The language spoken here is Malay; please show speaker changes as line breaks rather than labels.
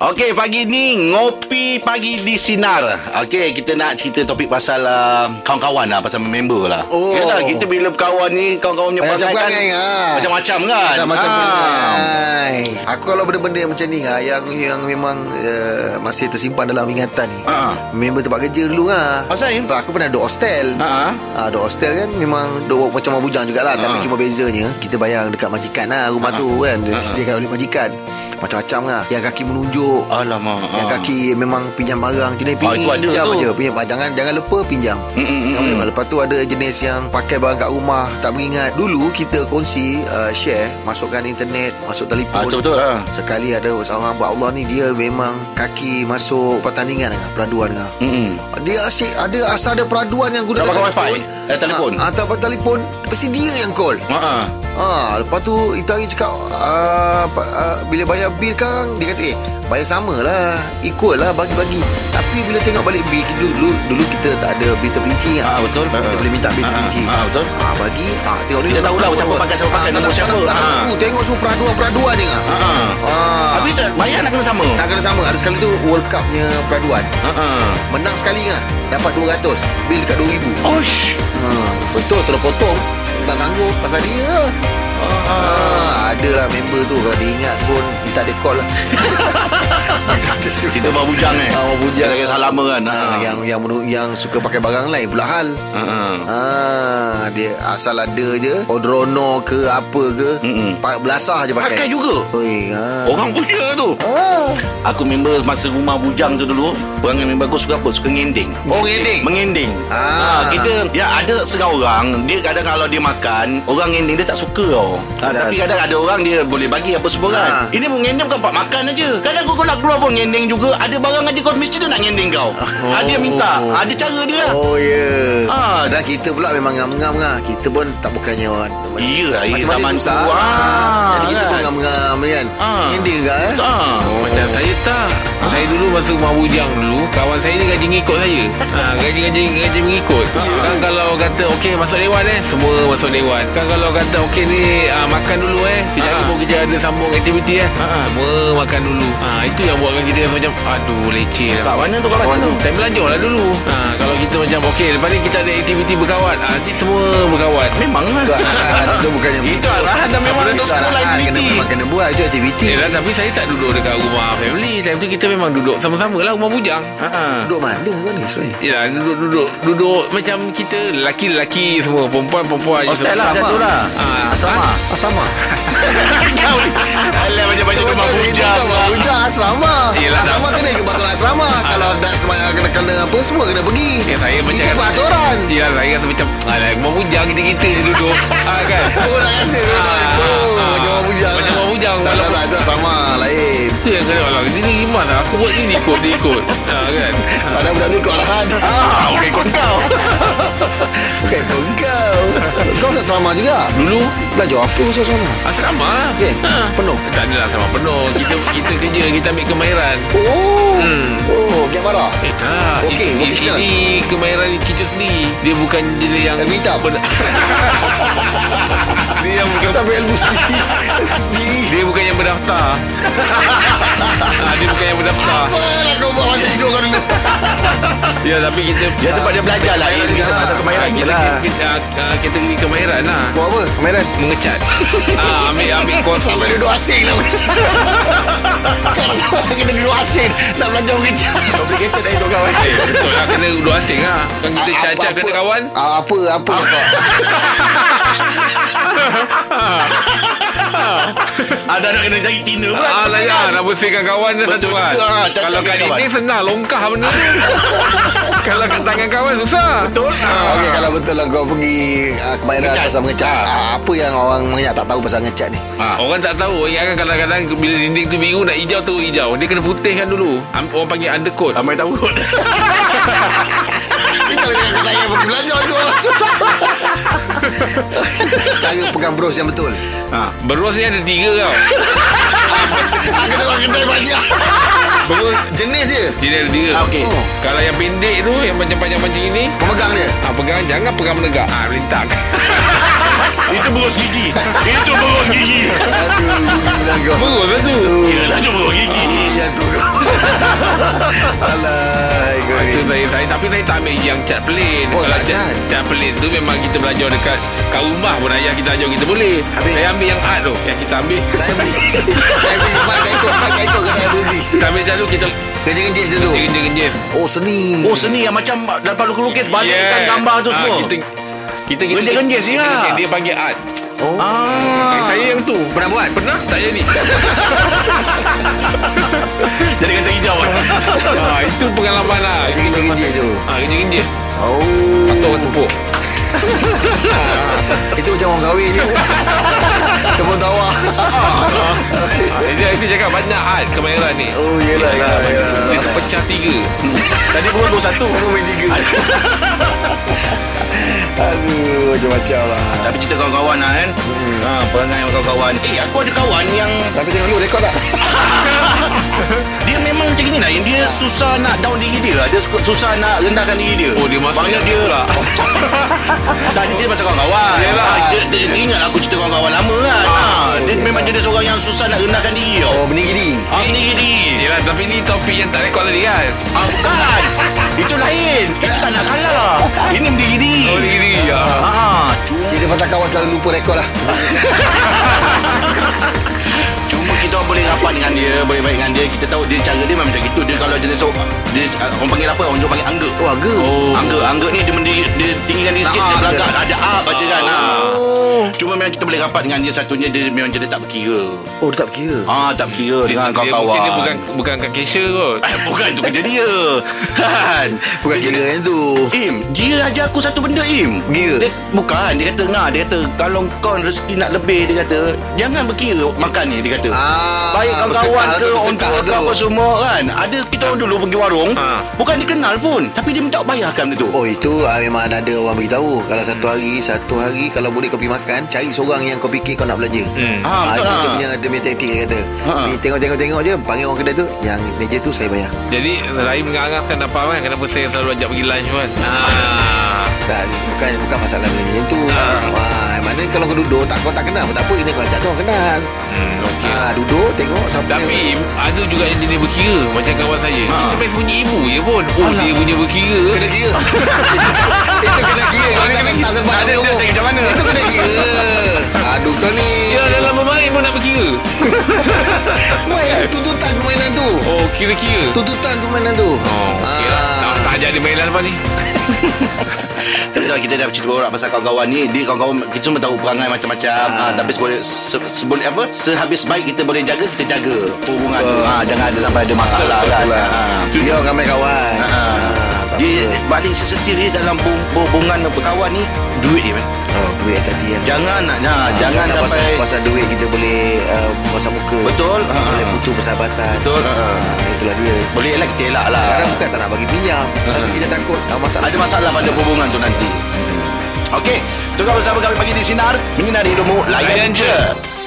Okey, pagi ni ngopi pagi di sinar. Okey, kita nak cerita topik pasal uh, kawan-kawan lah, pasal member lah.
Oh.
Yalah, kita bila berkawan ni, kawan-kawan punya
Macam
perangai
perangai, ha.
Macam-macam kan?
Macam-macam perangai. Aku kalau benda-benda yang macam ni ah, yang yang memang uh, masih tersimpan dalam ingatan ni.
Ha.
Member tempat kerja dulu ah.
Pasal?
Aku pernah duduk hostel.
Ha.
Ah, duduk hostel kan memang duduk macam bujang jugalah
Ha.
tapi cuma bezanya kita bayang dekat majikan lah rumah
Ha.
tu kan dia
Ha.
disediakan oleh majikan. Macam-macam lah Yang kaki menunjuk
Alamak.
Yang
ah.
kaki memang pinjam barang Jenis
Ah, itu ada
pinjam
tu.
aja pinjam. Ah, Jangan jangan lupa pinjam
Mm, mm, mm,
Yang
mm.
Lepas tu ada jenis yang Pakai barang kat rumah Tak beringat Dulu kita kongsi uh, Share Masukkan internet Masuk telefon
betul-betul lah.
Sekali ada seorang hamba Allah ni Dia memang Kaki masuk pertandingan dengan Peraduan dengan
Mm-mm.
dia asyik ada asal ada peraduan yang guna
Tak pakai wifi? Eh, telefon?
Ah, tak pakai telefon. Mesti dia yang call.
Ha.
Ah, lepas tu itu hari cakap pa- ah, bila bayar bil kan dia kata eh bayar sama lah equal lah bagi-bagi tapi bila tengok balik bil dulu dulu kita tak ada bil terperinci
Ah, betul.
kita boleh minta bil
Ah,
terperinci
ah, betul.
ah, bagi ah, tengok
Kita tahulah siapa pakai, siapa pakai, nombor siapa.
tak,
Ah.
tengok semua peraduan-peraduan ni ah.
Ha.
ah.
Habis bayar nak kena sama.
tak kena sama ada sekali tu World Cup punya peraduan
Ha.
menang sekali kan dapat 200 bil dekat 2000
Osh.
ha, betul terus potong tak sanggup pasal dia Ah, adalah member tu kalau dia ingat pun minta dia call lah.
Cerita bawa bujang eh.
Ah, bujang.
Yang kisah lama kan.
Ah, yang yang menu- yang suka pakai barang lain pula hal.
Ha. ha.
Ah, dia asal ada je Odrono ke apa ke
Mm-mm.
pa- Belasah je pakai
Pakai juga.
Oi, ah.
Orang punya tu. Aku member masa rumah bujang tu dulu, perangai member aku suka apa? Suka ngending.
Oh, ngending?
Mengending.
Ah.
Ha, kita ya ada setengah orang, dia kadang kalau dia makan, orang ngending dia tak suka tau. Ha,
Dan-
tapi kadang ada orang dia boleh bagi apa semua kan.
Ah.
Ini mengending bukan pak makan aja. Kadang kau nak keluar pun ngending juga, ada barang aja kau mesti dia nak ngending kau. Ha, dia minta. Ada cara dia.
Oh ya yeah.
Ah.
Dan kita pula memang ngam-ngam lah Kita pun tak bukannya orang
Iya lah,
Masing-masing
zaman
susah.
Ah,
Jadi kita pun ngam-ngam kan
Ah.
Ngending enggak eh
Ah.
Macam saya tak Saya dulu masa rumah bujang dulu Kawan saya ni gaji ngikut saya ha, Gaji-gaji gaji mengikut Kan kalau kata Okey masuk dewan eh Semua masuk dewan Kan kalau kata Okey ni ah, Makan dulu eh Kejap
Ha.
lagi kerja ada sambung aktiviti eh Semua makan dulu ha, Itu yang buatkan kita macam Aduh leceh lah
Kat mana tu kawan tu?
Time belajar lah dulu ha, Kalau kita macam Okey lepas ni kita ada aktiviti berkawan ha, Nanti semua berkawan
Memang lah.
Itu arahan Itu bukannya
Itu arahan dan memang
Itu
untuk
arahan kena. Memang kena buat Itu aktiviti
Eh, dah, tapi saya tak duduk dekat rumah family Time tu kita memang duduk sama-sama lah rumah bujang
Ha. ha.
Duduk mana kau ni sebenarnya
Ya duduk-duduk Duduk macam kita Lelaki-lelaki semua Perempuan-perempuan
Hostel
semua.
lah macam tu lah.
Ah,
Asrama.
Asrama
Kau ni. Alah macam-macam rumah bujang.
Rumah bujang asrama
Yelah,
Asrama kena ikut peraturan asrama Kalau dah semayang kena kena apa Semua kena pergi.
Ya saya macam
Ikut peraturan.
Ya saya rasa macam Alah rumah bujang kita-kita je duduk. Ha, kan?
Oh nak rasa kena
Ah, ah,
Macam orang bujang
Macam orang bujang,
Tak tak tak. Itu asrama lain.
Itu yang kena Alah dia ni gimana? Aku buat ni dia ikut Dia ikut. Ha, kan?
Padahal budak tu ikut arahan.
Ah, okey ikut. Kau.
Bukan kau. Kau kat asrama juga?
Dulu.
Belajar apa masa asrama
Asrama lah.
Okey, penuh?
Tak adalah asrama penuh. Kita kita kerja Kita ambil kemahiran.
Oh.
Hmm.
Oh marah
Eh tak.
Okey,
ini,
vocational.
ini kemahiran kita sendiri. Dia bukan jenis yang
hitam
Dia yang bukan
Sampai ilmu sendiri. Sendiri.
Dia bukan yang berdaftar. Ha, Dia bukan yang berdaftar.
Apalah kau buat masa hidup kau dulu
Ya tapi kita
Ya tempat dia belajar lah.
Juga
bisa
lah.
kemahiran.
Kita,
kita
kita, kita, kategori kemahiran lah.
Buat apa? Kemahiran?
Mengecat. Ah, Ambil ambil kos
Sampai duduk asing lah. Kena duduk asing Nak belajar mengejar
Complicated dah hidup kau. Eh.
Betul lah kena duduk asing lah. Kan kita cacat kena kawan.
Ah, Apa Apa? Kau
Ada nak kena jadi tina pula.
Ah lah ya Nak bersihkan kawan dah satu kan.
ah,
Kalau kat ini senang Longkah benda tu Kalau kat tangan kawan susah.
Betul. Ah.
Okey kalau betul lah kau pergi uh, Kemahiran
Mengecat.
pasal mengecat ah, Apa yang orang banyak tak tahu pasal ngecat ni?
Ah.
Orang tak tahu. Ingatkan kadang-kadang Bila dinding tu biru Nak hijau tu hijau. Dia kena putihkan dulu. Orang panggil undercoat.
Ramai tahu kot.
Ini kalau dia kata yang pergi belajar tu? Cara pegang bros yang betul.
Ha.
Berus ni ada tiga tau.
Ah, Kena orang kedai belajar
Berus
Jenis dia?
Dia ada tiga.
Ah, okey.
Oh. Kalau yang pendek tu Yang macam panjang macam ini.
Pemegang dia?
Ah, Pegang Jangan pegang menegak. Ah, Melintang
Itu berus gigi. Itu berus gigi.
Aduh gila lah kau
lah tu.
Yelah cuma gigi.
Ya tu Alah ni
Itu saya, saya Tapi saya tak ambil yang cat plain
Oh,
Kalau cat,
cat.
cat plain tu Memang kita belajar dekat Kat rumah pun. Ayah kita ajar kita boleh.
Habis?
Saya ambil yang art tu. Yang kita ambil.
Tak beli Tak beli Mak tak ikut. Mak tak ikut Kata berhenti
Kita ambil cat tu Kita
Kerja-kerja dulu
genjil-genjil
Oh seni.
Oh seni yang macam Dapat lukis-lukis Balikkan gambar tu
Ah,
semua.
Kita kita kita
Genjil-genjil sih, ah.
Dia panggil art.
Oh.
Ah,
Saya yang tu.
Pernah buat?
Pernah tak jadi.
Jadi kata hijau.
Ah, Itu pengalaman lah
Genjil-genjil tu.
Ah, genjil-genjil
Oh.
Atau orang tepuk.
Itu macam orang kahwin ni Tepung tawar
ah, Dia, dia cakap banyak art kemahiran ni?
Oh yelah yelah,
Dia terpecah tiga.
Tadi pukul 21
Semua main tiga. Aduh Macam-macam lah.
Tapi cerita kawan-kawan lah kan? Ha, Perangai dengan kawan-kawan. Eh aku ada kawan yang
Tapi tengok dulu rekod tak?
Dia memang macam ni lah Dia susah nak down diri dia Dia su- susah nak rendahkan diri dia.
Oh dia masuk
Maknanya
dia lah.
Tak dia cerita pasal kawan-kawan.
Yelah.
ha, dia, dia, dia, ingat aku cerita kawan-kawan lama kan ha, Dia memang jadi seorang yang susah nak rendahkan diri tau.
Oh meninggi diri
Ah, ini gini.
Yelah tapi ni topik yang tak rekod tadi kan?
Ah, bukan. Itu lain. Itu tak nak kalah. Ini mendiri diri
Oh diri diri ya.
Ah, cuma,
Kita pasal kawan selalu lupa rekod lah.
kita boleh rapat dengan dia Boleh baik dengan dia Kita tahu dia cara dia memang macam gitu. Dia kalau jenis so, dia, ah, Orang panggil apa Orang Johor panggil angga
Oh agak
Oh.
Angga Angga ni dia mendiri Dia tinggikan diri sikit
Tak
Dia belakang.
je.
Ada up aja kan ah.
Oh.
Cuma memang kita boleh rapat dengan dia Satunya dia memang jadi tak berkira.
Oh dia tak berkira?
Ah tak berkira
Dia,
dengan kawan-kawan.
mungkin dia bukan bukan kat cashier kot.
Eh, Bukan itu kerja dia. Kan?
Bukan kira yang tu.
Im Dia ajar aku satu benda Im.
Kira?
dia, Bukan Dia kata Ngah Dia kata Kalau kau rezeki nak lebih Dia kata Jangan berkira makan ni Dia kata.
Ah,
Baik kawan-kawan ke
bersedekah
tua ke apa semua kan Ada kita orang dulu pergi warung
Ha.
Bukan dikenal pun Tapi dia minta bayarkan benda tu
Oh itu ah, memang ada orang beritahu Kalau satu hari Satu hari Kalau boleh kau pergi makan Cari seorang yang kau fikir kau nak belanja
hmm.
Ah, betul
itu
lah.
dia punya Dia punya taktik dia kata
Ha.
Tengok-tengok-tengok je Panggil orang kedai tu Yang meja tu saya bayar
Jadi Rahim dengan Angah kan dapat kan Kenapa saya selalu ajak pergi lunch kan ah.
Tak, Bukan bukan masalah macam tu
Ah.
ha. Mana kalau kau duduk Tak kau tak kenal pun Tak apa. Ini kau ajak orang kenal.
Hmm, okay.
ha, Duduk tengok siapa
Tapi
yang,
ada juga yang jenis berkira Macam kawan saya.
Ha.
Dia main bunyi ibu je pun. Oh
Alah.
dia punya berkira.
Kena kira Itu kena kira Kau tak, tak sebab
Ada dia tengok. macam mana.
Itu kena kira Aduh kau ni.
Ya dalam bermain pun nak berkira.
Main tuntutan permainan tu.
Oh kira-kira.
Tuntutan permainan tu.
Oh okay lah. Tak, tak ajar dia main lah lepas ni
Tapi kalau kita dah cerita borak pasal kawan-kawan ni Dia kawan-kawan Kita semua tahu perangai macam-macam ha. Tapi seboleh se, seboleh apa Sehabis baik kita boleh jaga Kita jaga hubungan tu ha, Jangan ada sampai ada masalah
Betul
kan
lah.
ha.
Dia orang ramai kawan
Ha.
ha, tak
Dia sesetir dia dalam hubung- hubungan berkawan ni Duit dia man.
Oh duit tadi kan
Jangan nak ha, Jangan
tak pasal,
sampai
pasal duit kita boleh uh, Pasal muka
Betul. Ha.
Boleh putus persahabatan
Betul. Ha.
ha, Itulah dia
Boleh lah kita elak lah
Kadang bukan tak nak bagi pinjam Tapi kita takut ah, Masalah
Ada masalah pada hubungan tu nanti Okey Tukar bersama kami pagi di Sinar Menyinari hidupmu Layan
Layan
je
je.